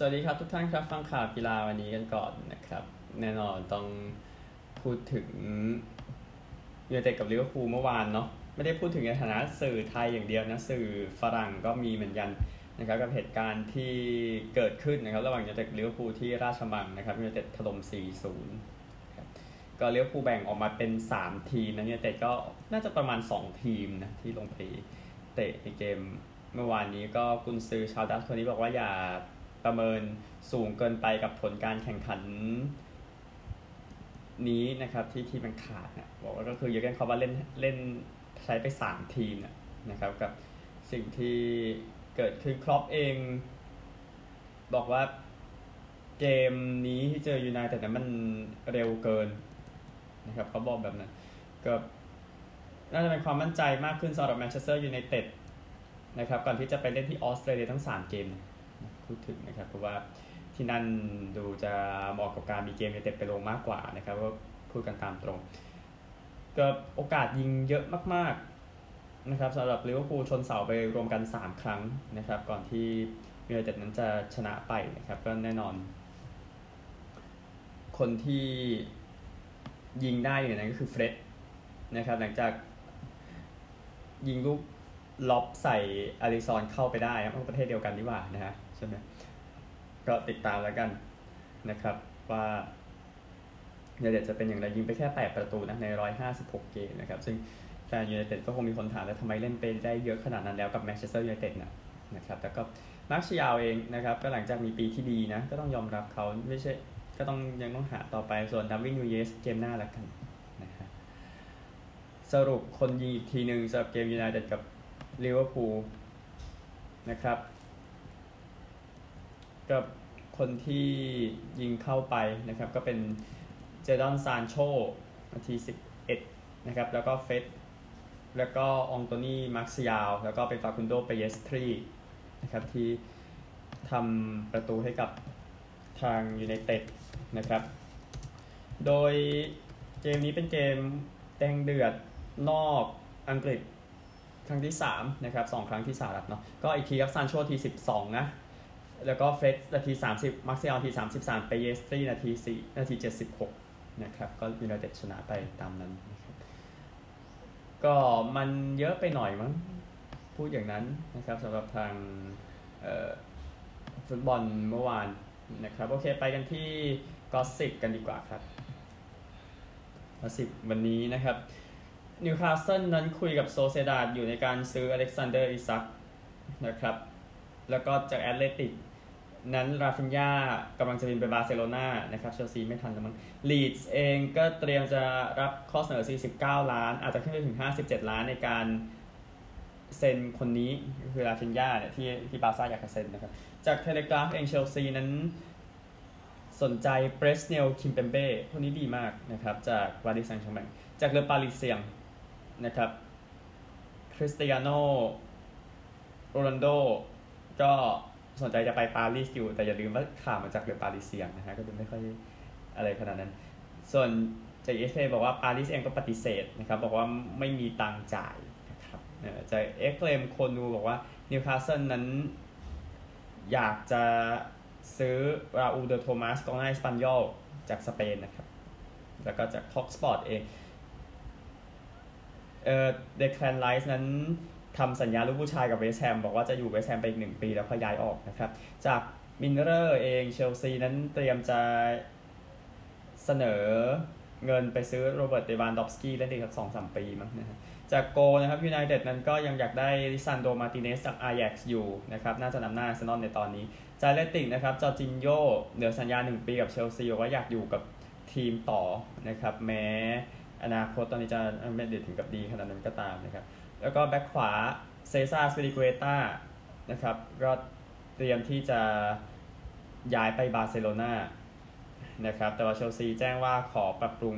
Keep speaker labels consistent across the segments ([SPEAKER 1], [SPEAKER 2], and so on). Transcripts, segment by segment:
[SPEAKER 1] สวัสดีครับทุกท่านครับฟังข่าวกีฬาวันนี้กันก่อนนะครับ แน่นอนต้องพูดถึงยูไนเต็ดกับลิเวอร์พูลเมื่อวานเนาะไม่ได้พูดถึงในฐานะสื่อไทยอย่างเดียวนะสื่อฝรั่งก็มีเหมือนกันนะครับกับเหตุการณ์ที่เกิดขึ้นนะครับระหว่างยูไนเต็ดลิเวอร์พูลที่ราชมังนะครับยูไนเต็ดถล่ม 4-0ครับก็ลิเวอร์พูลแบ่งออกมาเป็น 3 ทีมนะยูไนเต็ดก็น่าจะประมาณ 2 ทีมนะที่ลงไปเตะในเกมเมื่อวานนี้ก็กุนซือชาวดัตช์คนนี้บอกว่าอย่า ประเมินสูงเกินไปกับผลการแข่งขันนี้นะครับที่ที่มันขาดนะบอกว่าก็คือเยอร์เกนคอปว่าเล่นเล่นใช้ไป 3 ทีมนะนะครับกับสิ่งที่เกิดขึ้นครอปเอง บอกว่าเกมนี้ที่เจอยูไนแต่นั้นมันเร็วเกินนะครับเขาบอกแบบนั้นก็น่าจะเป็นความมั่นใจมากขึ้นสำหรับแมนเชสเตอร์ยูไนเต็ดนะครับก่อนที่จะไปเล่นที่ออสเตรเลียทั้ง 3 เกมนะ พูดถึงนะครับ เพราะว่าที่นั่นดูจะเหมาะกับการมีเกมยูไนเต็ดไปลงมากกว่านะครับก็พูดกันตามตรงก็โอกาสยิงเยอะมากๆนะครับสำหรับลิเวอร์พูลชนเสาไปรวมกัน 3 ครั้งนะครับ ก่อนที่ยูไนเต็ดนั้นจะชนะไปนะครับก็แน่นอน คนที่ยิงได้อย่างนั้นก็คือเฟร็ดนะครับ หลังจากยิงลูกล็อบใส่อลิสซอนเข้าไปได้ครับประเทศเดียวกันดีกว่านะฮะ ใช่ไหมก็ติดตามแล้วกันนะครับว่าเดี๋ยวจะเป็นอย่างไรยิงไปแค่ 8 ประตูนะใน 156 เกมนะครับซึ่งแฟนยูไนเต็ดก็คงมีคนถามแล้วทำไมเล่นเป็นได้เยอะขนาดนั้นแล้วกับแมนเชสเตอร์ยูไนเต็ดนะนะครับแต่ก็มาร์กซิยาลเองนะครับก็หลังจากมีปีที่ดีนะก็ต้องยอมรับเขาไม่ใช่ก็ต้องยังต้องหาต่อไปส่วนดาร์วินนูนเญซเกมหน้าแล้วกันนะฮะสรุปคนยิงอีกทีหนึ่งสำหรับเกมยูไนเต็ดกับลิเวอร์พูลนะครับ กับคนที่ยิงเข้าไปนะครับก็เป็นเจดอนซานโชนาที 11 นะครับแล้วก็เฟร็ดแล้วก็อองโตนี่มาร์กซิยาลแล้วก็เป็นฟาคุนโดเปยิสตรีนะครับที่ทำประตูให้กับทางยูไนเต็ดนะครับ โดยเกมนี้เป็นเกมแดงเดือดนอกอังกฤษครั้งที่3นะครับสครั้งที่สหรัฐเนาะก็อีกทีครับซานโชที 12 นะ แล้วก็เฟร็ดนาที 30มาร์เซียลนาที 33เปยิสตรีนาที4นาที 76 นะครับ ก็ยูไนเต็ดชนะไปตามนั้นนะครับก็มันเยอะไปหน่อยมั้ง พูดอย่างนั้นนะครับสำหรับทางฟุตบอลเมื่อวานนะครับ โอเคไปกันที่ gossip กันดีกว่าครับ gossip วันนี้นะครับนิวคาสเซิลนั้นคุยกับโซเซดาดอยู่ในการซื้ออเล็กซานเดอร์อิซักนะครับแล้วก็จากแอตเลติก นั้นราฟินยากำลังจะบินไปบาร์เซโลนานะครับเชลซีไม่ทันแล้วมั้งลีดส์เองก็เตรียมจะรับข้อเสนอ 49 ล้าน อาจจะขึ้นไปถึง 57 ล้านในการเซ็นคนนี้คือราฟินยาเนี่ยที่ที่บาร์ซ่าอยากจะเซ็นนะครับ จากเทเลกราฟเองเชลซีนั้นสนใจเพรสเนลคิมเปมเบ้คนนี้ดีมากนะครับ จากปารีสแซงต์แชร์กแมงจากเลอปารีเซียงนะครับคริสเตียโนโรนัลโดก็ สนใจจะไปปารีสอยู่ แต่อย่าลืมว่าข่าวมาจากเลอปารีเซียงนะฮะก็ดูไม่ค่อยอะไรขนาดนั้น ส่วนจากเอฟเอบอกว่าปารีสเองก็ปฏิเสธนะครับบอกว่าไม่มีตังจ่ายนะครับจากเอ็กเลมโคนูบอกว่านิวคาสเซิลนั้นอยากจะซื้อราอูลเดโทมัสกองหน้าเอสปันญอลจากสเปนนะครับ แล้วก็จาก talkSPORT เองเอ่อเดแคลนไรซ์นั้น ทำสัญญาลูกผู้ชายกับเวสต์แฮมบอกว่าจะอยู่เวสต์แฮมไปอีกหนึ่งปีแล้วค่อยย้ายออกนะครับ จากมิร์เรอร์เองเชลซีนั้นเตรียมจะเสนอเงินไปซื้อโรเบิร์ตเลวานดอฟสกี้เล่นอีกสักสองสามปีมั้งนะฮะจากโกลนะครับยูไนเต็ดนั้นก็ยังอยากได้ลิซานโดรมาร์ติเนซจากอายักซ์อยู่นะครับน่าจะนำหน้าอาร์เซนอลในตอนนี้จากแอธเลติกนะครับจอร์จินโญ่เหลือสัญญา1ปีกับเชลซีว่าอยากอยู่กับทีมต่อนะครับแม้อนาคตตอนนี้จะไม่เด็ดถึงกับดีขนาดนั้นก็ตามนะครับ แล้วก็แบ็คขวาเซซ่าสเปริเกตานะครับ ก็เตรียมที่จะย้ายไปบาร์เซโลนานะครับ แต่ว่าเชลซีแจ้งว่าขอปรับปรุง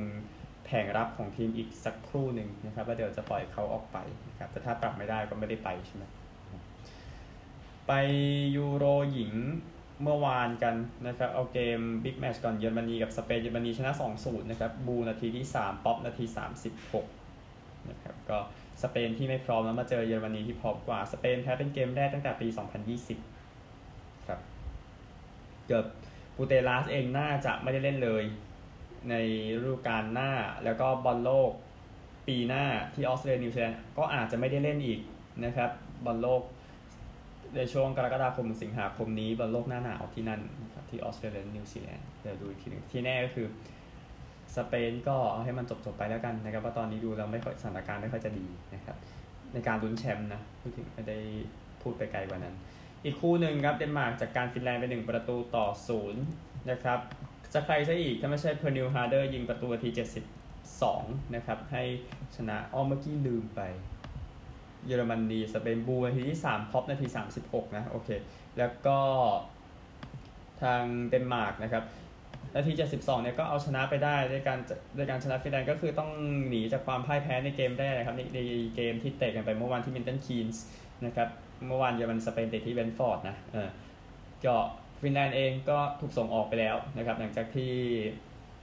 [SPEAKER 1] แผงรับของทีมอีกสักครู่หนึ่งนะครับว่าเดี๋ยวจะปล่อยเขาออกไปนะครับ แต่ถ้าปรับไม่ได้ก็ไม่ได้ไปใช่ไหมไปยูโรหญิงเมื่อวานกันนะครับ เอาเกมบิ๊กแมตช์ก่อนเยอรมนีกับสเปนเยอรมนีชนะ 2-0 นะครับ บูห์ลนาทีที่ 3 ป็อปป์นาที 36 นะครับ ก็ สเปนที่ไม่พร้อมแล้วมาเจอเยอรมนีที่พร้อมกว่า สเปนแพ้เป็นเกมแรกตั้งแต่ปี 2020 ครับ อเล็กเซียปูเตยาสเองน่าจะไม่ได้เล่นเลย ในฤดูกาลหน้าแล้วก็บอลโลกปีหน้าที่ออสเตรเลียนิวซีแลนด์ก็อาจจะไม่ได้เล่นอีกนะครับบอลโลกในช่วงกรกฎาคมสิงหาคมนี้บอลโลกหน้าหนาวที่นั่นที่ออสเตรเลียนิวซีแลนด์เดี๋ยวดูอีกทีนึงที่แน่ก็คือ สเปนก็เอาให้มันจบๆไปแล้วกันนะครับว่าตอนนี้ดูแล้วไม่ค่อยสถานการณ์ไม่ค่อยจะดีนะครับในการลุ้นแชมป์นะพูดถึงไม่ได้พูดไปไกลกว่านั้น อีกคู่หนึ่งครับเดนมาร์กจัดการฟินแลนด์เป็นหนึ่งประตูต่อศูนย์นะครับจะใครซะอีกถ้าไม่ใช่เพอร์นิลฮาร์เดอร์ยิงประตูนาที72นะครับให้ชนะอ้อเมื่อกี้ลืมไปเยอรมนีสเปนบูห์ลนาทีที่ 3 ป็อปป์นาที 36 นะ โอเค แล้วก็ทางเดนมาร์กนะครับ นาที72เนี่ยก็เอาชนะไปได้ด้วยการด้วยการชนะฟินแลนด์ก็คือต้องหนีจากความพ่ายแพ้ในเกมได้นะครับในในเกมที่เตะกันไปเมื่อวานที่มิลตันคีนส์นะครับเมื่อวานเยอรมันสเปนเตะที่เบรนท์ฟอร์ดนะเออก็ฟินแลนด์เองก็ถูกส่งออกไปแล้วนะครับหลังจากที่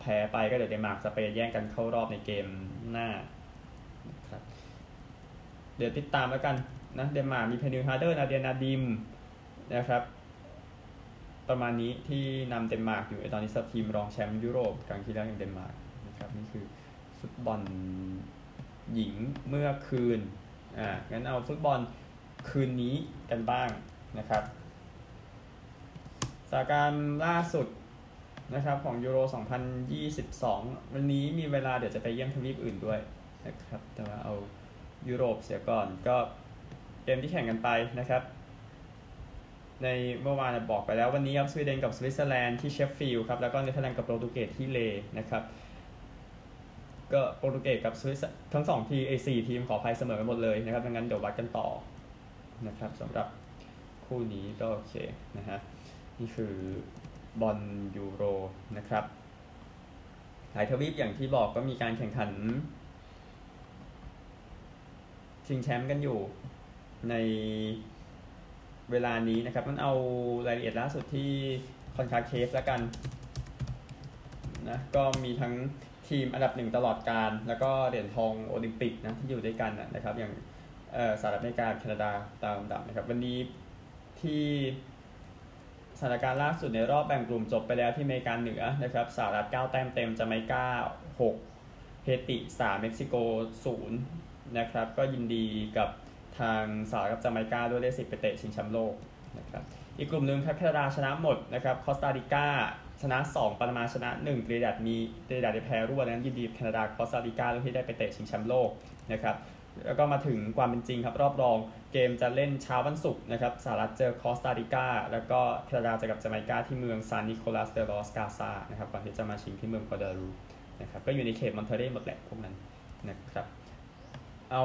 [SPEAKER 1] แพ้ไปก็เดี๋ยวเดนมาร์กสเปนแย่งกันเข้ารอบในเกมหน้าครับเดี๋ยวติดตามแล้วกันนะเดนมาร์กมีเพอร์นิลฮาร์เดอร์นาเดียนาดิมนะครับ ประมาณนี้ที่นำเดนมาร์กอยู่ตอนนี้สับทีมรองแชมป์ยุโรปครั้งที่แล้วอย่างเดนมาร์กนะครับนี่คือฟุตบอลหญิงเมื่อคืนอ่างั้นเอาฟุตบอลคืนนี้กันบ้างนะครับสถานการณ์ล่าสุดนะครับของยูโร 2022 วันนี้มีเวลาเดี๋ยวจะไปเยี่ยมทวีปอื่นด้วยนะครับแต่ว่าเอายุโรปเสียก่อนก็เกมที่แข่งกันไปนะครับ ในเมื่อวานบอกไปแล้ววันนี้ครับสวีเดนกับสวิตเซอร์แลนด์ที่เชฟฟิลด์ครับแล้วก็เนเธอร์แลนด์กับโปรตุเกสที่ลีห์นะครับก็โปรตุเกสกับสวิสทั้งสองทีมเอ้ยสี่ทีมขอภัยเสมอกันหมดเลยนะครับดังนั้นเดี๋ยววัดกันต่อนะครับสำหรับคู่นี้ก็โอเคนะฮะนี่คือบอลยูโรนะครับหลายทวีปอย่างที่บอกก็มีการแข่งขัน ชิงแชมป์กันอยู่ใน เวลานี้นะครับมันเอารายละเอียดล่าสุดที่คอนคาเคฟแล้วกันนะก็มีทั้งทีมอันดับหนึ่งตลอดการ แล้วก็เหรียญทองโอลิมปิกนะที่อยู่ด้วยกันนะครับ อย่างสหรัฐอเมริกาแคนาดาตามลำดับนะครับ วันนี้ที่สถานการณ์ล่าสุดในรอบแบ่งกลุ่มจบไปแล้วที่อเมริกาเหนือนะครับสหรัฐ9แต้มเต็มจาเมกา6เฮติ3เม็กซิโก0นะครับ ก็ยินดีกับ ทางสหรัฐกับจาเมกาด้วยได้สิทธิ์ไปเตะชิงแชมป์โลกนะครับอีกกลุ่มหนึ่งครับแคนาดาชนะหมดนะครับคอสตาริกาชนะ 2ปานามาชนะ1ตรินิแดดมีตรินิแดดได้แพ้รวดนั้นยินดีแคนาดาคอสตาริกาที่ได้ไปเตะชิงแชมป์โลกนะครับแล้วก็มาถึงความเป็นจริงครับรอบรองเกมจะเล่นเช้าวันศุกร์นะครับสหรัฐเจอคอสตาริกาแล้วก็แคนาดาจะกับจาเมกาที่เมืองซานนิโคลัสเดลอสกาซานะครับก่อนที่จะมาชิงที่เมืองกวาดารูนะครับก็อยู่ในเขตมอนเทเรย์หมดแหละพวกนั้นนะครับเอา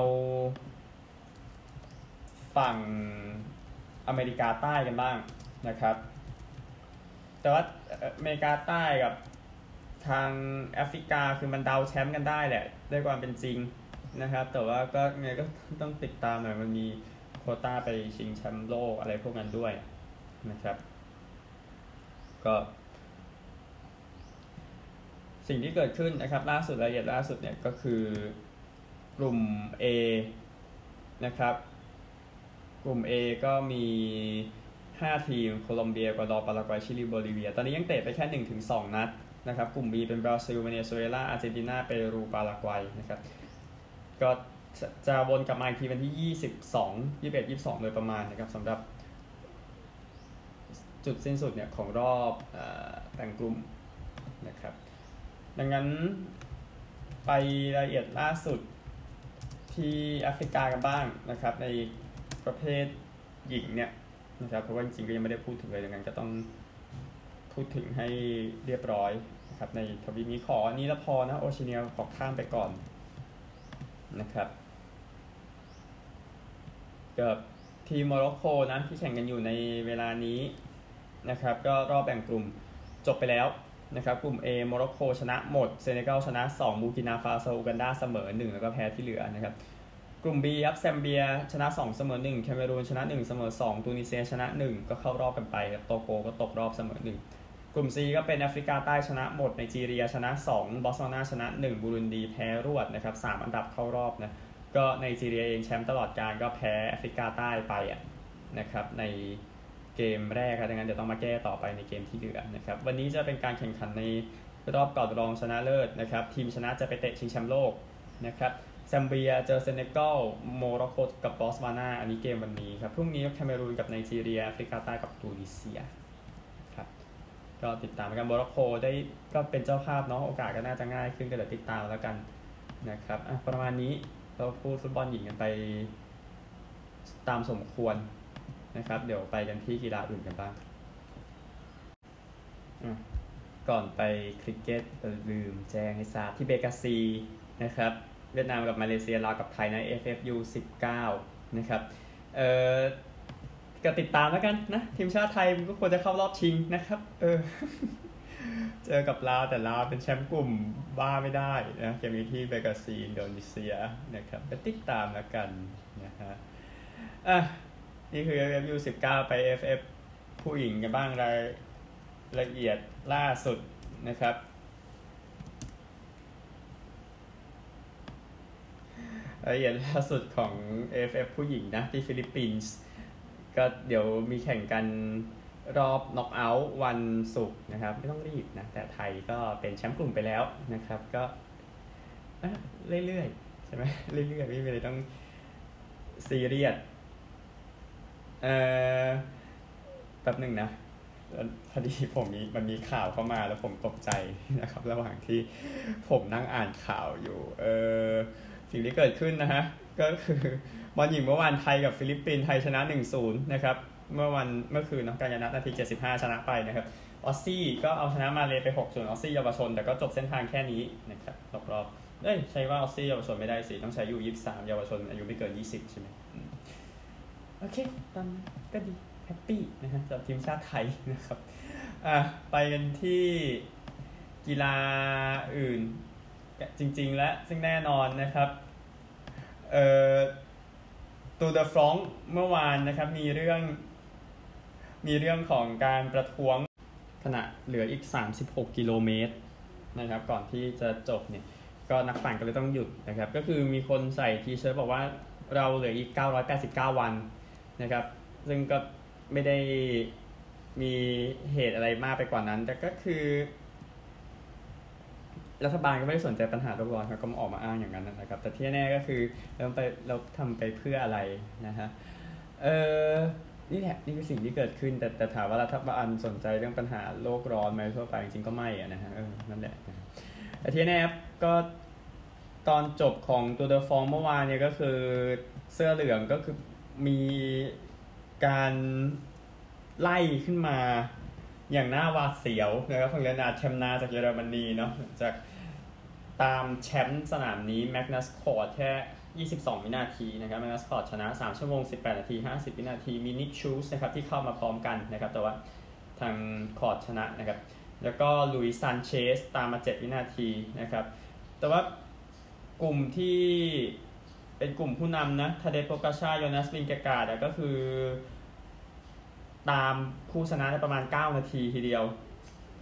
[SPEAKER 1] ฝั่งอเมริกาใต้กันบ้างนะครับ แต่ว่าอเมริกาใต้กับทางแอฟริกาคือมันเดาแชมป์กันได้แหละด้วยความเป็นจริงนะครับ แต่ว่าก็ไงก็ต้องติดตามหน่อยมันมีโคต้าไปชิงแชมป์โลกอะไรพวกนั้นด้วยนะครับ ก็ สิ่งที่เกิดขึ้นนะครับ ล่าสุดรายละเอียดล่าสุดเนี่ยก็คือกลุ่ม A นะครับ กลุ่ม A ก็มี 5 ทีม โคลอมเบียกวาดอปารากวัย ชิลีโบลิเวีย ตอนนี้ยังเตะไปแค่ 1-2 นัดนะครับ กลุ่ม B เป็นบราซิล เวเนซุเอลา อาร์เจนตินา เปรู ปารากวัยนะครับ ก็จะวนกลับมาอีกทีวันที่ 22 21 22 โดยประมาณนะครับสำหรับจุดสิ้นสุดเนี่ยของรอบแบ่งกลุ่มนะครับ ดังนั้นไปรายละเอียดล่าสุดที่แอฟริกากันบ้างนะครับใน ประเภทหญิงเนี่ยนะครับเพราะว่าจริงๆก็ยังไม่ได้พูดถึงเลยดังนั้นก็ต้องพูดถึงให้เรียบร้อยนะครับในทวีปนี้ขอนนี้ละพอนะโอชิเนียขอข้ามไปก่อนนะครับกับทีมโมร็อกโกนะที่แข่งกันอยู่ในเวลานี้นะครับก็รอบแบ่งกลุ่มจบไปแล้วนะครับกลุ่ม A โมร็อกโกชนะหมดเซเนกัลชนะ 2 บูร์กินาฟาโซอูกันดาเสมอ 1 แล้วก็แพ้ที่เหลือนะครับ กลุ่ม B ครับแซมเบียชนะ 2 เสมอ1แคเมรูนชนะ 1 เสมอ 2 ตูนิเซียชนะ 1 ก็เข้ารอบกันไปครับโตโกก็ตกรอบเสมอ 1 กลุ่ม C ก็เป็นแอฟริกาใต้ชนะหมดไนจีเรียชนะ 2 บอตสวานาชนะ 1 บูรุนดีแพ้รวดนะครับ 3 อันดับเข้ารอบนะก็ไนจีเรียเองแชมป์ตลอดกาลก็แพ้แอฟริกาใต้ไปนะครับในเกมแรกครับดังนั้นเดี๋ยวต้องมาแก้ต่อไปในเกมที่เหลือนะครับวันนี้จะเป็นการแข่งขันในรอบก่อนรองชนะเลิศนะครับทีมชนะจะไปเตะชิงแชมป์โลกนะครับ แซมเบียเจอเซเนกัลโมร็อกโกกับบอตสวานาอันนี้เกมวันนี้ครับ พรุ่งนี้แคเมรูนกับไนจีเรียแอฟริกาใต้กับตูนิเซียครับก็ติดตามกันโมร็อกโกได้ก็เป็นเจ้าภาพเนาะโอกาสก็น่าจะง่ายขึ้นก็เดี๋ยวติดตามแล้วกันนะครับประมาณนี้เราพูดฟุตบอลหญิงกันไปตามสมควรนะครับ เดี๋ยวไปกันที่กีฬาอื่นกันบ้าง ก่อนไปคริกเก็ตลืมแจ้งให้ทราบที่เบกาซีนะครับ เวียดนามกับมาเลเซียลาวกับไทยใน FFU 19 นะครับเอ่อก็ติดตามแล้วกันนะ ทีมชาติไทยมันก็ควรจะเข้ารอบชิงนะครับ เออ เจอกับลาวแต่ลาวเป็นแชมป์กลุ่มบ้าไม่ได้นะเกมนี้ที่เบกาซีอินโดนีเซียนะครับไปติดตามแล้วกันนะฮะอะนี่คือ FFU 19 ไป FF ผู้หญิงกันบ้างรายละเอียดล่าสุดนะครับ รายละเอียดล่าสุดของ AFF ผู้หญิงนะ ที่ฟิลิปปินส์ก็เดี๋ยวมีแข่งกันรอบน็อกเอาท์วันศุกร์นะครับ ไม่ต้องรีบนะ แต่ไทยก็เป็นแชมป์กลุ่มไปแล้วนะครับ ก็เรื่อยๆ ใช่ไหมเรื่อยๆ ไม่มีอะไรต้องซีเรียสเอ่อแป๊บหนึ่งนะพอดีผมมีมันมีข่าวเข้ามาแล้วผมตกใจนะครับ ระหว่างที่ผมนั่งอ่านข่าวอยู่ เออ สิ่งที่เกิดขึ้นนะฮะก็คือบอลหญิงเมื่อวานไทยกับฟิลิปปินส์ไทยชนะ 1-0 นะครับ เมื่อวันเมื่อคืนนะการชนะนาที 75 ชนะไปนะครับออสซี่ก็เอาชนะมาเลยไป6ส่วนออสซี่เยาวชน แต่ก็จบเส้นทางแค่นี้นะครับรอบๆเอ้ยใช่ว่าออสซี่เยาวชนไม่ได้สิต้องใช้อยู่23เยาวชนอายุไม่เกิน 20 ใช่ไหมโอเคตอนก็ดีแฮปปี้นะฮะสำหรับทีมชาติไทยนะครับอะไปกันที่กีฬาอื่น จริง ๆ และซึ่งแน่นอนนะครับเอ่อตูเดฟรองเมื่อวานนะครับมีเรื่อง มีเรื่องของการประท้วงขณะเหลืออีก 36 กิโลเมตรนะครับ ก่อนที่จะจบเนี่ยก็นักปั่นก็เลยต้องหยุดนะครับ ก็คือมีคนใส่ทีเชิร์ตบอกว่าเราเหลืออีก 989 วันนะครับ ซึ่งก็ไม่ได้มีเหตุอะไรมากไปกว่านั้น แต่ก็คือ รัฐบาลก็ไม่ได้สนใจปัญหาโลกร้อนเขาก็มาออกมาอ้างอย่างนั้นนะครับ แต่ที่แน่ก็คือเราไปเราทำไปเพื่ออะไรนะฮะเออนี่แหละนี่คือสิ่งที่เกิดขึ้น แต่แต่ถามว่ารัฐบาลสนใจเรื่องปัญหาโลกร้อนไหมทั่วไปจริงๆก็ไม่อะนะฮะเออนั่นแหละแต่ที่แน่ก็ตอนจบของตูร์เดอฟรองซ์เมื่อวานเนี่ยก็คือเสื้อเหลืองก็คือมีการไล่ขึ้นมาอย่างน่าหวาดเสียวนะครับของเลนนาร์ดแคมนาจากเยอรมนีเนาะจาก ตามแชมป์สนามนี้แมกนัสคอร์ตแค่ 22 วินาทีนะครับแมกนัสคอร์ตชนะ 3 ชั่วโมง 18 นาที 50 วินาที มีนิกชูลซ์นะครับที่เข้ามาพร้อมกันนะครับ แต่ว่าทางคอร์ตชนะนะครับ แล้วก็ลุยซานเชสตามมา 7 วินาทีนะครับ แต่ว่ากลุ่มที่เป็นกลุ่มผู้นำนะทาเดโปกาชาโยนัสลินกากาดก็คือตามผู้ชนะได้ประมาณ 9 นาทีทีเดียว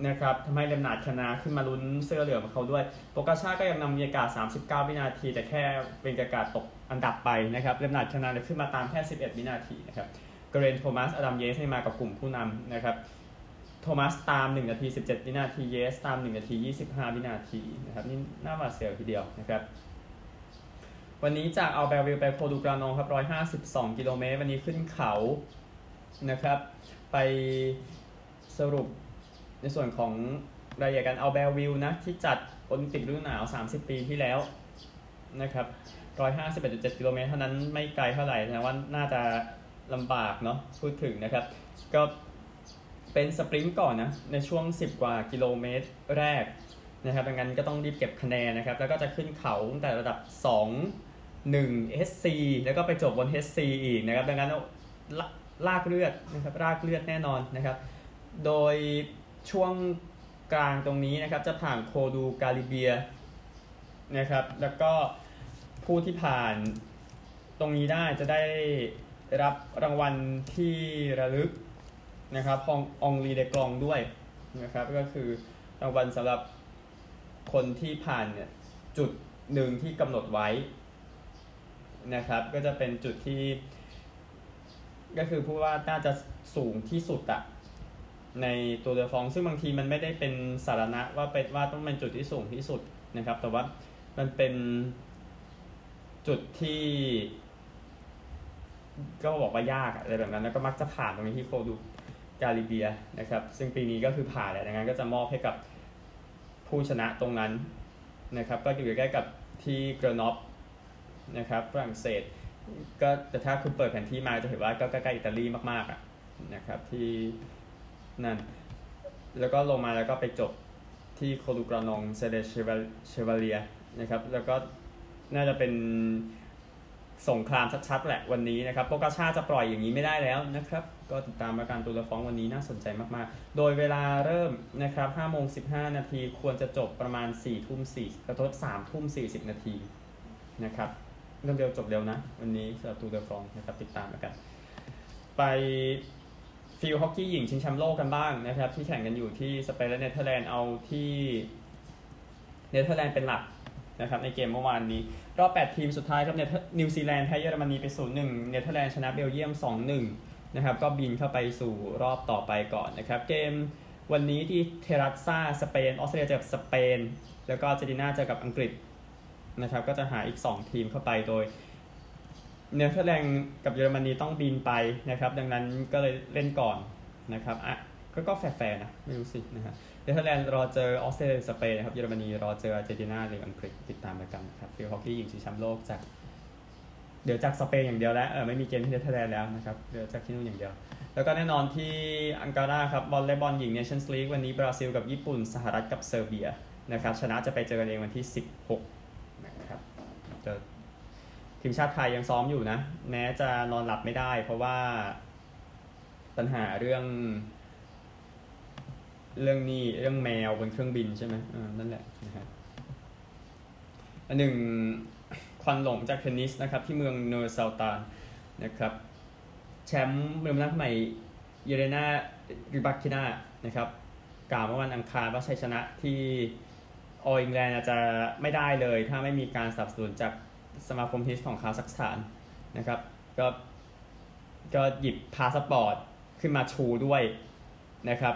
[SPEAKER 1] นะครับทำให้เลมนาดชนะขึ้นมาลุ้นเสื้อเหลืองเขาด้วยโปกาชาก็ยังนำบรรยากาศ 39 วินาที แต่แค่เป็นกากาศตกอันดับไปนะครับเลมนาดชนะขึ้นมาตามแค่ 11 วินาทีนะครับเกเรนต์โทมัสอดัมเยตส์ให้มากับกลุ่มผู้นำนะครับโทมัสตาม 1 นาที 17 วินาที เยตส์ ตาม 1 นาที 25 วินาทีนะครับนี่น่าหวาดเสียวทีเดียวนะครับวันนี้จากอัลแบร์วิลไปโกลดูกรานงครับ 152 กิโลเมตร วันนี้ขึ้นเขานะครับ ไปสรุป ในส่วนของรายละเอียดการอัลแบร์วิลนะที่จัดโอลิมปิกฤดูหนาว 30 ปีที่แล้วนะครับ151.7กิโลเมตรเท่านั้นไม่ไกลเท่าไหร่นะว่าน่าจะลำบากเนาะพูดถึงนะครับ ก็เป็นสปรินต์ก่อนนะ ในช่วง 10 กว่ากิโลเมตรแรกนะครับดังนั้นก็ต้องรีบเก็บคะแนนนะครับ แล้วก็จะขึ้นเขาตั้งแต่ระดับ 2 1 SC แล้วก็ไปจบบน SC อีกนะครับ ดังนั้นลากเลือดนะครับรากเลือดแน่นอนนะครับ โดย ช่วงกลางตรงนี้นะครับจะผ่านโคดูกาลิเบียนะครับ แล้วก็ผู้ที่ผ่านตรงนี้ได้จะได้รับรางวัลที่ระลึกนะครับพององลีเดกลองด้วยนะครับ ก็คือรางวัลสำหรับคนที่ผ่านเนี่ยจุดหนึ่งที่กำหนดไว้นะครับ ก็จะเป็นจุดที่ ก็คือพูดว่าน่าจะสูงที่สุดอะ ในตัวเรือฟองซึ่งบางทีมันไม่ได้เป็นสาระว่าเป็นว่าต้องเป็นจุดที่สูงที่สุดนะครับ แต่ว่ามันเป็นจุดที่ ก็บอกว่ายากอะไรแบบนั้นแล้วก็มักจะผ่านตรงนี้ที่โคดูกาลิเบียนะครับ ซึ่งปีนี้ก็คือผ่านแหละดังนั้นก็จะมอบให้กับผู้ชนะตรงนั้นนะครับ ก็อยู่ใกล้กับที่เกรนอฟนะครับฝรั่งเศส ก็แต่ถ้าคุณเปิดแผนที่มาจะเห็นว่าก็ใกล้ๆอิตาลีมากๆอะนะครับที่ นั่น แล้วก็ลงมาแล้วก็ไปจบที่โคลูกรานองเซเดเชวาเลียนะครับ แล้วก็น่าจะเป็นสงครามชัดๆแหละวันนี้นะครับโปกาชาจะปล่อยอย่างนี้ไม่ได้แล้วนะครับ ก็ติดตามอาการตัวละฟ้องวันนี้น่าสนใจมากๆ โดยเวลาเริ่มนะครับ5โมง15 นาทีควรจะจบประมาณ 4 ทุ่ม4กระทบ3ทุ่ม 40 นาทีนะครับเริ่มเร็วจบเร็วนะ วันนี้สำหรับตูร์เดอฟรองซ์นะครับติดตามกัน ไป ฟิลด์ฮอกกี้หญิงชิงแชมป์โลกกันบ้างนะครับ ที่แข่งกันอยู่ที่สเปนและเนเธอร์แลนด์เอาที่เนเธอร์แลนด์เป็นหลักนะครับในเกมเมื่อวานนี้รอบ 8 ทีมสุดท้ายครับนิวซีแลนด์แพ้เยอรมนีไป 0-1 เนเธอร์แลนด์ชนะเบลเยียม 2-1 นะครับ ก็บินเข้าไปสู่รอบต่อไปก่อนนะครับ เกมวันนี้ที่เทรัสซาสเปน ออสเตรเลียเจอกับสเปน แล้วก็อาร์เจนตินาเจอกับอังกฤษนะครับ ก็จะหาอีก 2 ทีมเข้าไปโดย เนเธอร์แลนด์กับเยอรมนีต้องบินไปนะครับ ดังนั้นก็เลยเล่นก่อนนะครับอะก็ก็แฟร์ๆนะ ไม่รู้สินะฮะเนเธอร์แลนด์รอเจอออสเตรเลียสเปนนะครับเยอรมนีรอเจออาร์เจนตินาหรืออังกฤษติดตามกันครับฟิลด์ฮอกกี้หญิงชิงแชมป์โลกจาก เดี๋ยวจากสเปนอย่างเดียวแล้วเออไม่มีเกมที่เนเธอร์แลนด์แล้วนะครับเดี๋ยวจากที่นู่นอย่างเดียว แล้วก็แน่นอนที่อังการาครับวอลเลย์บอลหญิงเนชั่นส์ลีกวันนี้บราซิลกับญี่ปุ่นสหรัฐกับเซอร์เบียนะครับชนะจะไปเจอกันเองวันที่ 16นะครับจะ ทีมชาติไทยยังซ้อมอยู่นะ แม้จะนอนหลับไม่ได้ เพราะว่าปัญหาเรื่อง เรื่องนี้เรื่องแมวบนเครื่องบินใช่ไหมอ่านั่นแหละนะครับอันหนึ่งควันหลงจากเทนนิสนะครับ ที่เมืองเนอร์ซาตานนะครับแชมป์เมืองนักใหม่เยเรนาริบักคินานะครับกล่าวเมื่อวันอังคารว่าชัยชนะที่ออลอิงแลนด์อาจจะไม่ได้เลย ถ้าไม่มีการสนับสนุนจาก สมาคมเทนนิสของคาซัคสถานนะครับ ก็ก็หยิบพาสปอร์ตขึ้นมาชูด้วยนะครับ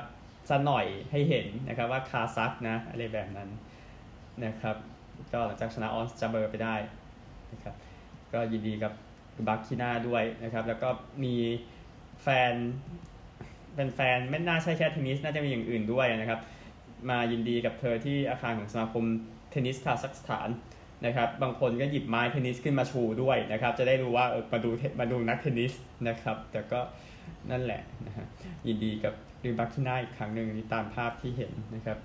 [SPEAKER 1] สักหน่อยให้เห็นนะครับว่าคาซักนะอะไรแบบนั้นนะครับก็หลังจากชนะออนส์จาเบอร์ไปได้นะครับก็ยินดีกับบัคคินาด้วยนะครับ แล้วก็มีแฟนเป็นแฟนไม่น่าใช่แค่เทนนิสน่าจะมีอย่างอื่นด้วยนะครับ มายินดีกับเธอที่อาคารของสมาคมเทนนิสคาซัคสถาน นะครับบางคนก็หยิบไม้เทนนิสขึ้นมาชูด้วยนะครับ จะได้รู้ว่าเออมาดูมาดูนักเทนนิสนะครับ แต่ก็นั่นแหละนะฮะยินดีกับริบัคคินาอีกครั้งหนึ่งนี่ตามภาพที่เห็นนะครับ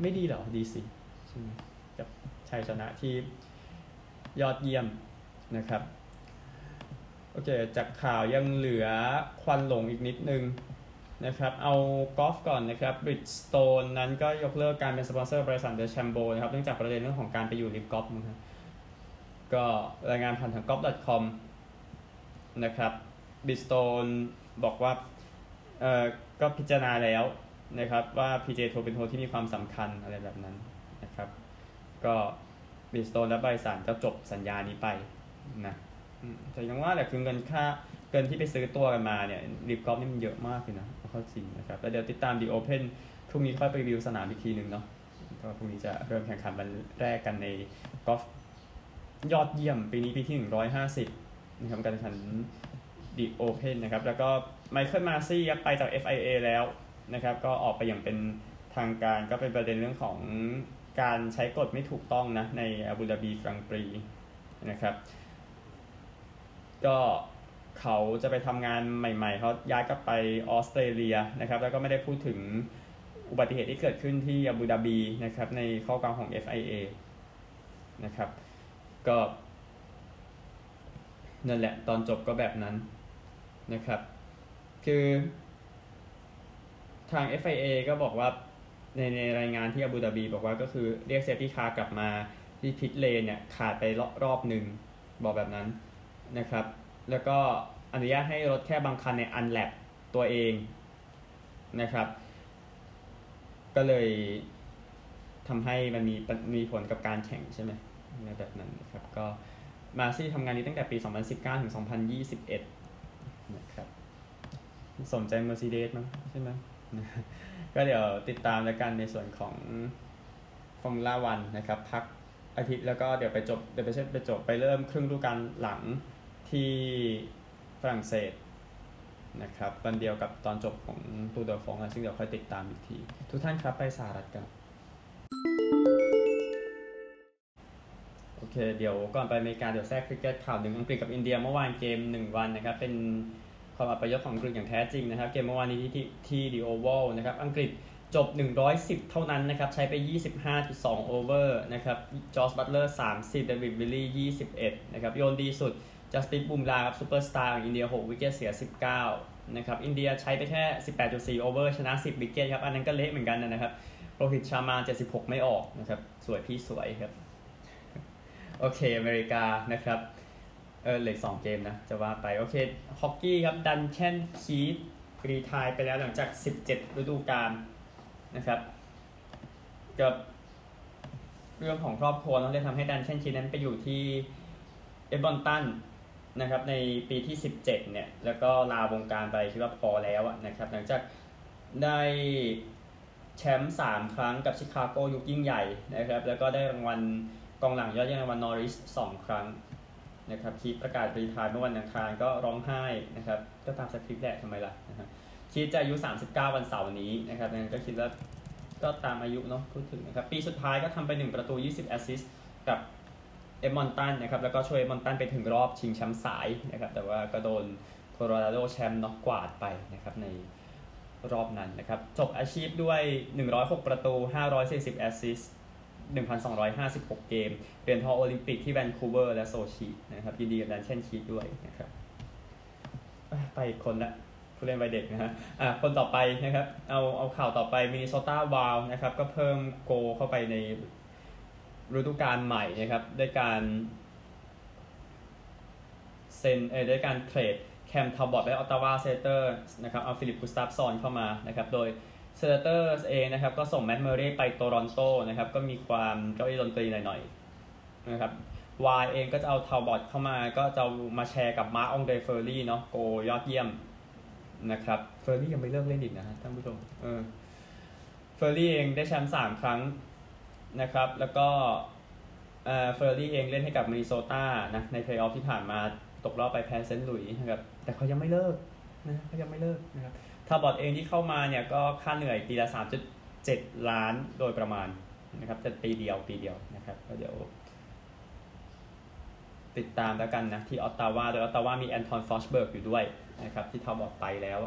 [SPEAKER 1] ไม่ดีหรอดีสิใช่ไหมกับชัยชนะที่ยอดเยี่ยมนะครับโอเคจากข่าวยังเหลือควันหลงอีกนิดนึง นะครับเอากอล์ฟก่อนนะครับบริดสโตนนั้นก็ยกเลิกการเป็นสปอนเซอร์บริษัทเดอะแชมโบนะครับเนื่องจากประเด็นเรื่องของการไปอยู่ริมกอล์ฟนะครับก็รายงานผ่านทาง golf.com นะครับบริดสโตนบอกว่าเอ่อก็พิจารณาแล้วนะครับว่า PJ โทรเป็นโทรที่มีความสำคัญอะไรแบบนั้นนะครับก็บริดสโตนและบริษัทก็จบสัญญานี้ไปนะแต่ยังว่าแหละคือเงินค่าเกินที่ไปซื้อตัวกันมาเนี่ยรีบกอล์ฟนี่มันเยอะมากเลยนะ เข้าจริงนะครับแล้วเดี๋ยวติดตามดีโอเพนพรุ่งนี้ค่อยไปรีวิวสนามอีกทีหนึ่งเนาะก็พรุ่งนี้จะเริ่มแข่งขันวันแรกกันในกอล์ฟยอดเยี่ยมปีนี้ปีที่ 150นะครับการแข่งขันดีโอเพนนะครับแล้วก็ไมเคิลมาซี่ไปจาก FIA แล้วนะครับก็ออกไปอย่างเป็นทางการก็เป็นประเด็นเรื่องของการใช้กฎไม่ถูกต้องนะในอาบูดาบีกรังปรีนะครับ ก็ เขาจะไปทำงานใหม่ ๆเขาย้ายกลับไปออสเตรเลียนะครับ แล้วก็ไม่ได้พูดถึงอุบัติเหตุที่เกิดขึ้นที่อาบูดาบีนะครับ ในข้อกลางของ FIA นะครับ ก็นั่นแหละตอนจบก็แบบนั้นนะครับ คือทาง FIA ก็บอกว่าในในรายงานที่อาบูดาบีบอกว่าก็คือเรียก safety car กลับมาที่ pit lane เนี่ยขาดไปรอบหนึ่งบอกแบบนั้นนะครับ แล้วก็อนุญาตให้รถแค่บางคันใน unlap ตัวเองนะครับ ก็เลยทำให้มันมีมีผลกับการแข่งใช่ไหมแบบนั้นนะครับก็มาซี่ทำงานนี้ตั้งแต่ปี 2019 ถึง 2021 นะครับ สนใจ Mercedes มั้งใช่ไหมก็เดี๋ยวติดตามแล้วกันในส่วนของฟอร์มูล่าวันนะครับ พักอาทิตย์แล้วก็เดี๋ยวไปจบเดี๋ยวไปเช่ไปจบไปเริ่มครึ่งฤดูกาลหลัง ที่ฝรั่งเศสนะครับวันเดียวกับตอนจบของตูร์เดอฟรองซ์ซึ่งเดี๋ยวค่อยติดตามอีกที ทุกท่านครับไปสหรัฐกันโอเค เดี๋ยวก่อนไปอเมริกาเดี๋ยวแทรกคริกเก็ตข่าวหนึ่งอังกฤษกับอินเดียเมื่อวานเกม 1 วันนะครับ เป็นความอัปยศของอังกฤษอย่างแท้จริงนะครับ เกมเมื่อวานนี้ที่ที่ดิโอวัลนะครับอังกฤษจบ 110 เท่านั้นนะครับ ใช้ไป 25.2 over นะครับจอร์จบัตเลอร์ 30เดวิดวิลลี่ 21 นะครับ โยนดีสุด จัสปริตบุมราห์ครับซูเปอร์สตาร์ของอินเดีย 6 wicket เสีย 19 นะครับ อินเดียใช้ไปแค่ 18.4 over ชนะ 10 wicket ครับ อันนั้นก็เละเหมือนกันนะครับโรหิตชาร์มา 76 ไม่ออกนะครับ สวยพี่สวยครับ โอเค อเมริกานะครับ เออเหลือสองเกมนะ จะว่าไป โอเค ฮอกกี้ครับ ดันแคนคีธ retire ไปแล้วหลังจาก 17 ฤดูกาลนะครับกับเรื่องของครอบครัวเราเลยทำให้ดันแคนคีธนั้นไปอยู่ที่เอดมันตัน นะครับในปีที่ 17เนี่ยแล้วก็ลาวงการไปคิดว่าพอแล้วนะครับหลังจากได้แชมป์3ครั้งกับชิคาโกยุคยิ่งใหญ่นะครับแล้วก็ได้รางวัลกองหลังยอดเยี่ยมรางวัลนอริสสองครั้งนะครับคีธประกาศ retire เมื่อวันอังคารก็ร้องไห้นะครับก็ตามสคริปต์แหละทำไมล่ะนะฮะคีธจะอายุ 39 วันเสาร์นี้นะครับนั้นก็คิดว่าก็ตามอายุเนาะพูดถึงนะครับปีสุดท้ายก็ทำไป 1 ประตู 20 assistกับ เอดมันตันนะครับแล้วก็ช่วยเอดมันตันไปถึงรอบชิงแชมป์สายนะครับแต่ว่าก็โดนโคโลราโดแชมป์น็อกกวาดไปนะครับในรอบนั้นนะครับจบอาชีพด้วย 106 ประตู 540 assist 1,256 เกมเหรียญทองโอลิมปิกที่แวนคูเวอร์และโซชีนะครับยินดีกับดันแคนคีธด้วยนะครับไปคนละผู้เล่นวัยเด็กนะฮะอะคนต่อไปนะครับ เอาเอาข่าวต่อไปมินนิโซตาไวลด์นะครับ ก็เพิ่มโกลเข้าไปใน ฤดูกาลใหม่นะครับด้วยการเซ็นเออด้วยการ trade แคมทัลบอตและออตตาวาเซเนเตอร์สนะครับเอาฟิลิปกุสตาฟซอนเข้ามานะครับโดยเซเนเตอร์สเองนะครับก็ส่งแมตต์เมอร์เรย์ไปโตรอนโตนะครับก็มีความเก้าอี้ดนตรีหน่อยๆนะครับไวลด์เองก็จะเอาทัลบอตเข้ามาก็จะมาแชร์กับมาร์กอองเดรเฟลอรี่เนาะโกลยอดเยี่ยมนะครับเฟลอรี่ยังไม่เลิกเล่นอีกนะฮะท่านผู้ชมเออเฟลอรี่เองได้แชมป์สามครั้ง นะครับ แล้วก็เฟลอรี่เองเล่นให้กับมินนิโซตานะในเพลย์ออฟที่ผ่านมาตกรอบไปแพ้เซนต์หลุยส์นะครับแต่เขายังไม่เลิกนะเขายังไม่เลิกนะครับทาบอตเองที่เข้ามาเนี่ยก็ค่าเหนื่อยปีละ 3.7 ล้านโดยประมาณนะครับแต่ปีเดียวปีเดียวนะครับก็เดี๋ยว ติดตามแล้วกันนะ ที่ออตตาวาโดยออตตาวามีแอนตันฟอร์สเบิร์กอยู่ด้วยนะครับที่ทาบอตไปแล้ว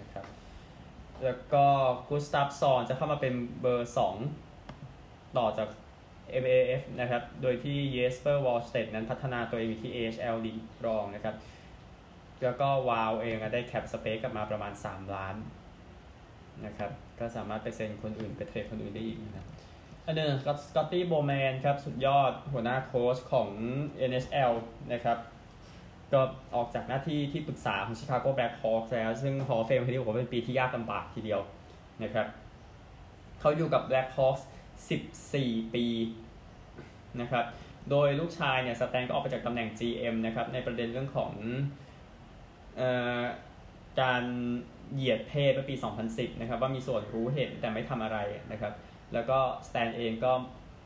[SPEAKER 1] นะครับแล้วก็กูสตาฟซอนจะเข้ามาเป็นเบอร์ 2 ต่อจาก MAF นะครับ โดยที่เยสเปอร์วอลสเตดนั้นพัฒนาตัวเองอยู่ที่ AHL ลีรองนะครับ แล้วก็ไวลด์เองได้ cap space กลับมาประมาณ 3 ล้านนะครับ ก็สามารถไปเซ็นคนอื่นไปเทรดคนอื่นได้อีกนะครับอันนึงสกอตตี้โบแมนครับ สุดยอดหัวหน้าโค้ชของ NHL นะครับก็ออกจากหน้าที่ที่ปรึกษาของชิคาโกแบล็คฮอคแล้ว ซึ่งฮอเฟมที่ผมว่าเป็นปีที่ยากลำบากทีเดียวนะครับเขาอยู่กับแบล็คฮอค 14 ปีนะครับ โดยลูกชายเนี่ยสแตนก็ออกไปจากตำแหน่ง GM นะครับในประเด็นเรื่องของออการเหยียดเพศเมื่อปี 2010 นะครับว่ามีส่วนรู้เห็นแต่ไม่ทำอะไรนะครับ แล้วก็สแตนเองก็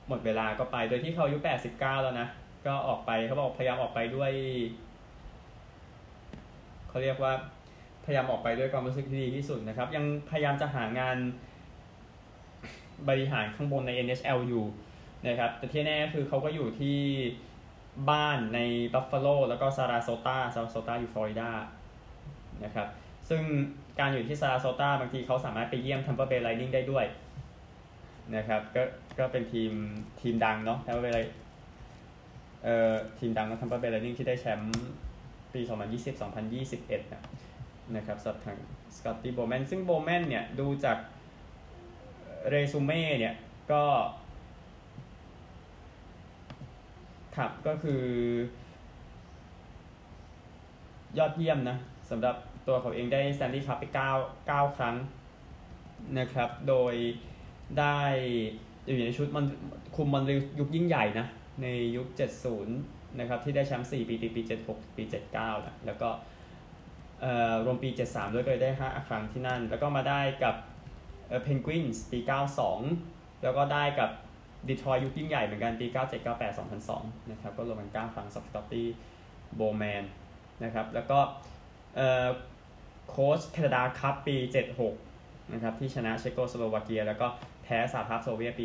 [SPEAKER 1] หมดเวลาก็ไป โดยที่เขาอายุ 89 แล้วนะ ก็ออกไปเขาบอกพยายามออกไปด้วย เขาเรียกว่าพยายามออกไปด้วยความรู้สึกที่ดีที่สุดนะครับ ยังพยายามจะหางาน บริหารข้างบนใน NHL อยู่นะครับแต่ที่แน่คือเขาก็อยู่ที่บ้านในบัฟฟาโลแล้วก็ซาราโซตาซาราโซตาอยู่ฟลอริดานะครับซึ่งการอยู่ที่ซาราโซตาบางทีเขาสามารถไปเยี่ยมทัมเปอร์เบย์ไลนิ่งได้ด้วยนะครับก็ก็เป็นทีมทีมดังเนาะทัมเปอร์เบย์เอ่อทีมดังทัมเปอร์เบย์ไลนิ่งที่ได้แชมป์ปี 2020-2021 นะนะครับสำหรับทางสกอตตี้โบแมนซึ่งโบแมนเนี่ยดูจาก เรซูเม่เนี่ยก็ครับก็คือยอดเยี่ยมนะสำหรับตัวเขาเองได้แซนดี้คัพไป 9 9 ครั้งนะครับ โดยได้อยู่ในชุดมันคุมมันยุคยิ่งใหญ่นะ ในยุค 70 นะครับ ที่ได้แชมป์ 4 ปีปีปี 76 ปี 79 นะ แล้วก็รวมปี 73 ด้วยก็ได้ 5 ครั้งที่นั่น แล้วก็มาได้กับ เพนกวินส์ปี 92 แล้วก็ได้กับดีทรอยยุคยิ่งใหญ่เหมือนกันปี 97 98 2002 นะครับก็รวมกัน9ครั้งสำหรับสกอตตี้โบแมนนะครับแล้วก็โค้ชแคนาดาคัพปี 76 นะครับที่ชนะเชโกสโลวาเกีย แล้วก็แพ้สหภาพโซเวียตปี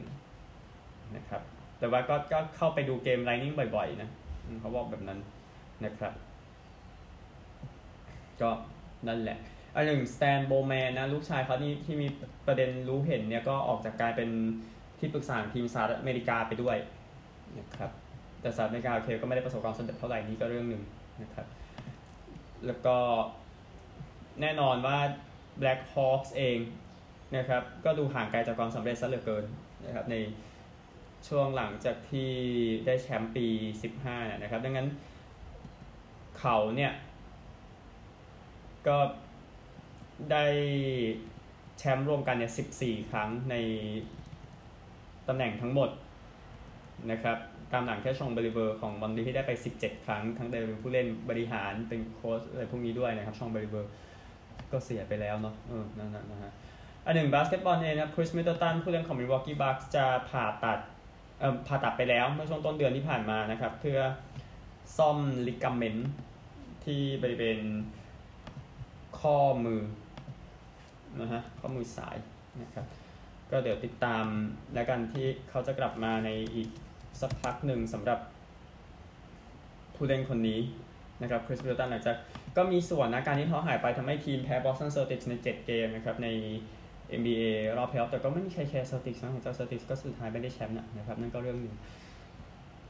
[SPEAKER 1] 1981 นะครับแต่ว่าก็ก็เข้าไปดูเกมไลนิ่งบ่อยๆนะเขาบอกแบบนั้นนะครับ ก็นั่นแหละ อันหนึ่งสแตนโบแมนนะลูกชายเขาที่ที่มีประเด็นรู้เห็นเนี่ยก็ออกจากกลายเป็นที่ปรึกษาทีมสหรัฐอเมริกาไปด้วยนะครับแต่สหรัฐอเมริกาโอเคก็ไม่ได้ประสบความสำเร็จเท่าไหร่นี่ก็เรื่องหนึ่งนะครับแล้วก็แน่นอนว่า Black Hawks เองนะครับก็ดูห่างไกลจากความสำเร็จซะเหลือเกินนะครับในช่วงหลังจากที่ได้แชมป์ปี 15 นะครับ ดังนั้นเขาเนี่ยก็ ได้แชมป์รวมกันเนี่ย14 ครั้งในตำแหน่งทั้งหมดนะครับตามหลังแค่ชองเบลิเวอร์ของบอลลีที่ได้ไป 17 ครั้ง ทั้งเดิมเป็นผู้เล่นบริหารเป็นโค้ชอะไรพวกนี้ด้วยนะครับชองเบลิเวอร์ก็เสียไปแล้วเนาะเออนั่นนะฮะอันหนึ่งบาสเกตบอลเองนะคริสมิดเดิลตันผู้เล่นของมิลวอกกี้บัคส์จะผ่าตัดเอ่อผ่าตัดไปแล้วเมื่อช่วงต้นเดือนที่ผ่านมานะครับเพื่อซ่อมligament ที่บริเวณข้อมือ นะฮะข้อมือซ้ายนะครับก็เดี๋ยวติดตามแล้วกันที่เขาจะกลับมาในอีกสักพักหนึ่งสำหรับผู้เล่นคนนี้นะครับคริสมิดเดิลตันหลังจากก็มีส่วนนะการที่เขาหายไปทำให้ทีมแพ้บอสตันเซอร์ติกใน 7 เกมนะครับใน NBA รอบเพลย์ออฟแต่ก็ไม่มีใครแคร์เซอร์ติกนะของเจ้าเซอร์ติกก็สุดท้ายไม่ได้แชมป์นะครับนั่นก็เรื่องหนึ่ง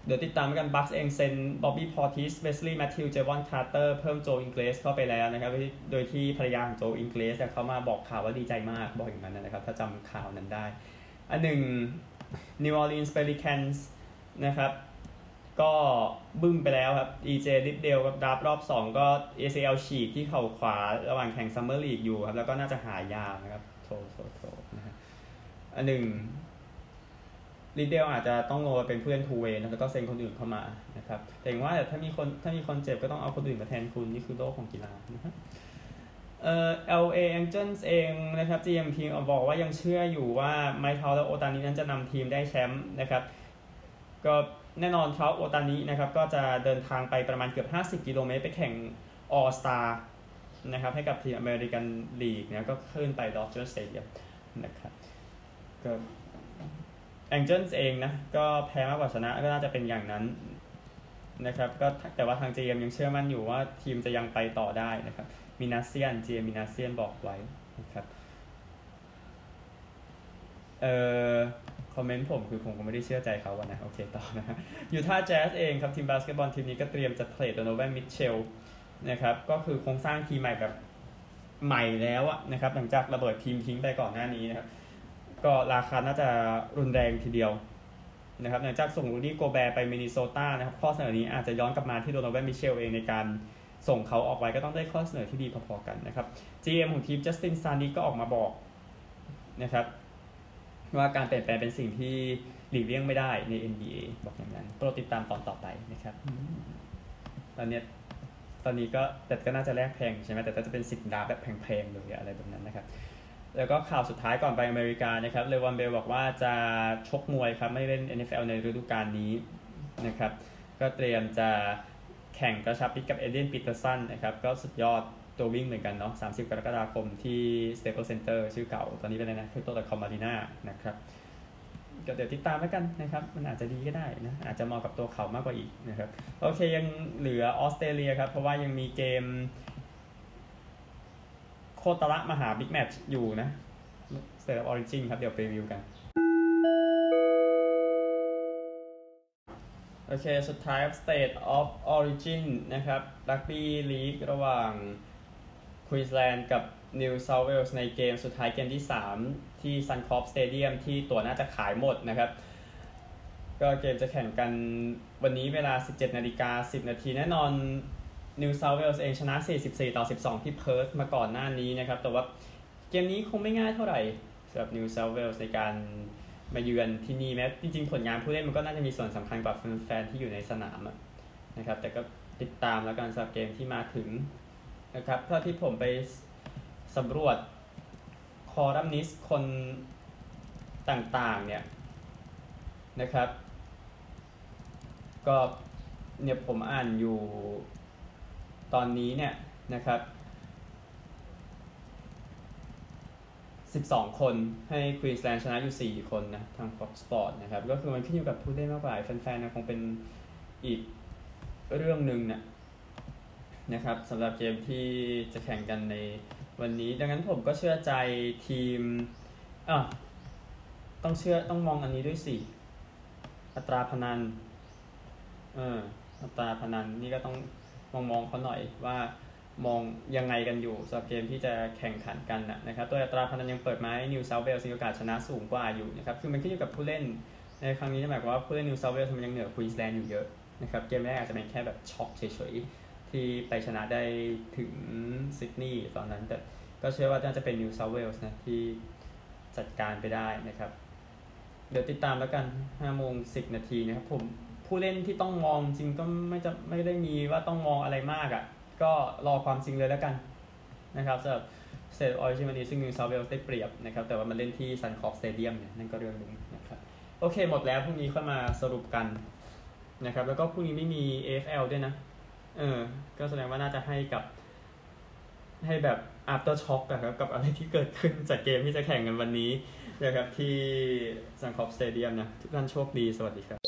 [SPEAKER 1] เดี๋ยวติดตามกันบัคส์เองเซ็นบ๊อบบี้พอร์ติสเบสลีย์แมทธิวเจวอนคาร์เตอร์เพิ่มโจอิงเกรสเข้าไปแล้วนะครับ โดยที่ภรรยาของโจอิงเกรสเขามาบอกข่าวว่าดีใจมากบอกอย่างนั้นนะครับ ถ้าจำข่าวนั้นได้ อันหนึ่ง New Orleans Pelicans นส์นะครับ ก็บึ้มไปแล้วครับ EJ ดิฟเดลกับดับรอบ 2 ก็ ACL ฉีกที่เข่าขวาระหว่างแข่งซัมเมอร์ลีกอยู่ครับ แล้วก็น่าจะหายานะครับโถโถโถนะฮะอันหนึ่ง ลิเดลอาจจะต้องลงมาเป็นเพื่อนทูเวย์แล้วก็เซ็นคนอื่นเข้ามานะครับแต่ว่าถ้ามีคนถ้ามีคนเจ็บก็ต้องเอาคนอื่นมาแทนคุณ นี่คือโลกของกีฬานะครับเอ่อ LA Angels เองนะครับ GM ทีมบอกว่ายังเชื่ออยู่ว่าไมค์เทาและโอตานินั้นจะนำทีมได้แชมป์นะครับก็แน่นอนเทาโอตานินะครับก็จะเดินทางไปประมาณเกือบ 50 กิโลเมตร ไปแข่งออสตานะครับให้กับทีมอเมริกันลีกเนี่ยก็ขึ้นไปดอ d เจอร์สเตเดียมนะครับก็ แองเจิลเองนะก็แพ้มากกว่าชนะก็น่าจะเป็นอย่างนั้นนะครับก็แต่ว่าทาง GM ยังเชื่อมั่นอยู่ว่าทีมจะยังไปต่อได้นะครับมินาเซียน GM มินาเซียนบอกไว้นะครับเอ่อคอมเมนต์ผมคือผมก็ไม่ได้เชื่อใจเขาวันนะโอเคต่อนะยูทาห์แจ๊สเองครับ ทีมบาสเกตบอลทีมนี้ก็เตรียมจะเทรดโดโนแวนมิตเชลล์นะครับก็คือโครงสร้างทีมใหม่แบบใหม่แล้วนะครับหลังจากระเบิดทีมทิ้งไปก่อนหน้านี้นะครับ ก็ราคาน่าจะรุนแรงทีเดียวนะครับหลังจากส่งลูดี้โกแบร์ไปมินนิโซตานะครับข้อเสนอนี้อาจจะย้อนกลับมาที่โดโนแวนมิตเชลล์เองในการส่งเขาออกไปก็ต้องได้ข้อเสนอที่ดีพอๆกันนะครับ GM ของทีมจัสตินซานิกก็ออกมาบอกนะครับว่าการเปลี่ยนแปลงเป็นสิ่งที่หลีกเลี่ยงไม่ได้ใน NBA บอกอย่างนั้นโปรดติดตามตอนต่อไปนะครับ ตอนนี้ตอนนี้ก็แต่ก็น่าจะแลกแพงใช่ไหมแต่ก็จะเป็นสิบดาแบบแพงๆเลยอะไรแบบนั้นนะครับ แล้วก็ข่าวสุดท้ายก่อนไปอเมริกานะครับเลวันเบลบอกว่าจะชกมวยครับไม่เล่น NFL ในฤดูกาลนี้นะครับก็เตรียมจะแข่งกระชับมิตรกับเอเดนปีเตอร์สันนะครับก็สุดยอดตัววิ่งเหมือนกันเนาะ 30 กรกฎาคมที่ Staples Center ชื่อเก่า ตอนนี้เป็นอะไรนะคือตัวละครมารีนานะครับก็เดี๋ยวติดตามแล้วกันนะครับ มันอาจจะดีก็ได้นะ อาจจะเหมาะกับตัวเขามากกว่าอีกนะครับ โอเคยังเหลือออสเตรเลียครับ เพราะว่ายังมีเกม โคตระมหาบิ๊กแมตช์อยู่นะ State of Origin ครับ เดี๋ยวไปรีวิวกัน โอเค สุดท้าย State of Origin นะครับรักบี้ลีกระหว่างควีนส์แลนด์กับ New South Wales ในเกมสุดท้ายเกมที่ 3 ที่ Suncorp Stadium ที่ตั๋วน่าจะขายหมดนะครับ ก็เกมจะแข่งกันวันนี้เวลา 17นาฬิกา10 นาทีแน่นอน นิวเซาท์เวลส์เองชนะ 44 ต่อ 12 ที่เพิร์ธมาก่อนหน้านี้นะครับ แต่ว่าเกมนี้คงไม่ง่ายเท่าไหร่สำหรับนิวเซาท์เวลส์ในการมาเยือนที่นี่แม้จริงๆ ผลงานผู้เล่นมันก็น่าจะมีส่วนสำคัญกว่าแฟนๆที่อยู่ในสนามนะครับ แต่ก็ติดตามแล้วกันสำหรับเกมที่มาถึงนะครับเท่าที่ผมไปสำรวจคอรัมนิสคนต่างๆเนี่ยนะครับ ก็เนี่ยผมอ่านอยู่ ตอนนี้เนี่ยนะครับ12 คนให้ควีนสแลนด์ชนะอยู่ 4 คนนะทาง Fox Sport นะครับ ก็คือมันขึ้นอยู่กับผู้เล่นมากกว่าแฟนๆนะคงเป็นอีกเรื่องหนึ่งนะนะครับสำหรับเกมที่จะแข่งกันในวันนี้ ดังนั้นผมก็เชื่อใจทีมอะต้องเชื่อต้องมองอันนี้ด้วยสิ อัตราพนันเอออัตราพนันนี่ก็ต้อง มองมองเขาหน่อยว่ามองยังไงกันอยู่สำหรับเกมที่จะแข่งขันกันนะครับตัวอัตราพนันยังเปิดมาให้นิวเซาเวลส์มีโอกาสชนะสูงกว่าอยู่นะครับคือมันขึ้นอยู่กับผู้เล่นในครั้งนี้จะหมายความว่าผู้เล่นนิวเซาท์เวลส์มันยังเหนือควีนส์แลนด์อยู่เยอะนะครับเกมแรกอาจจะเป็นแค่แบบช็อกเฉยๆที่ไปชนะได้ถึงซิดนีย์ตอนนั้นแต่ก็เชื่อว่าน่าจะเป็นนิวเซาท์เวลส์นะที่จัดการไปได้นะครับ เดี๋ยวติดตามแล้วกัน5โมง10 นาทีนะครับผม ผู้เล่นที่ต้องมองจริงก็ไม่จะไม่ได้มีว่าต้องมองอะไรมากอะ่ะ ก็รอความจริงเลยแล้วกันนะครับสำหรับ State of Origin วันนี้ซึ่งนิวเซาท์เวลส์ได้เปรียบนะครับแต่ว่ามันเล่นที่ซันคอร์ปสเตเดียมเนี่ยนั่นก็เรื่องหนึ่งนะครับโอเคหมดแล้วพรุ่งนี้ค่อยมาสรุปกันนะครับแล้วก็พรุ่งนี้ไม่มี AFL ด้วยนะเออก็แสดงว่าน่าจะให้กับ ให้แบบ after shock อะครับกับอะไรที่เกิดขึ้นจากเกมที่จะแข่งกันวันนี้นะครับที่สังคอฟสเตเดียมนะทุกท่านโชคดีสวัสดีครับ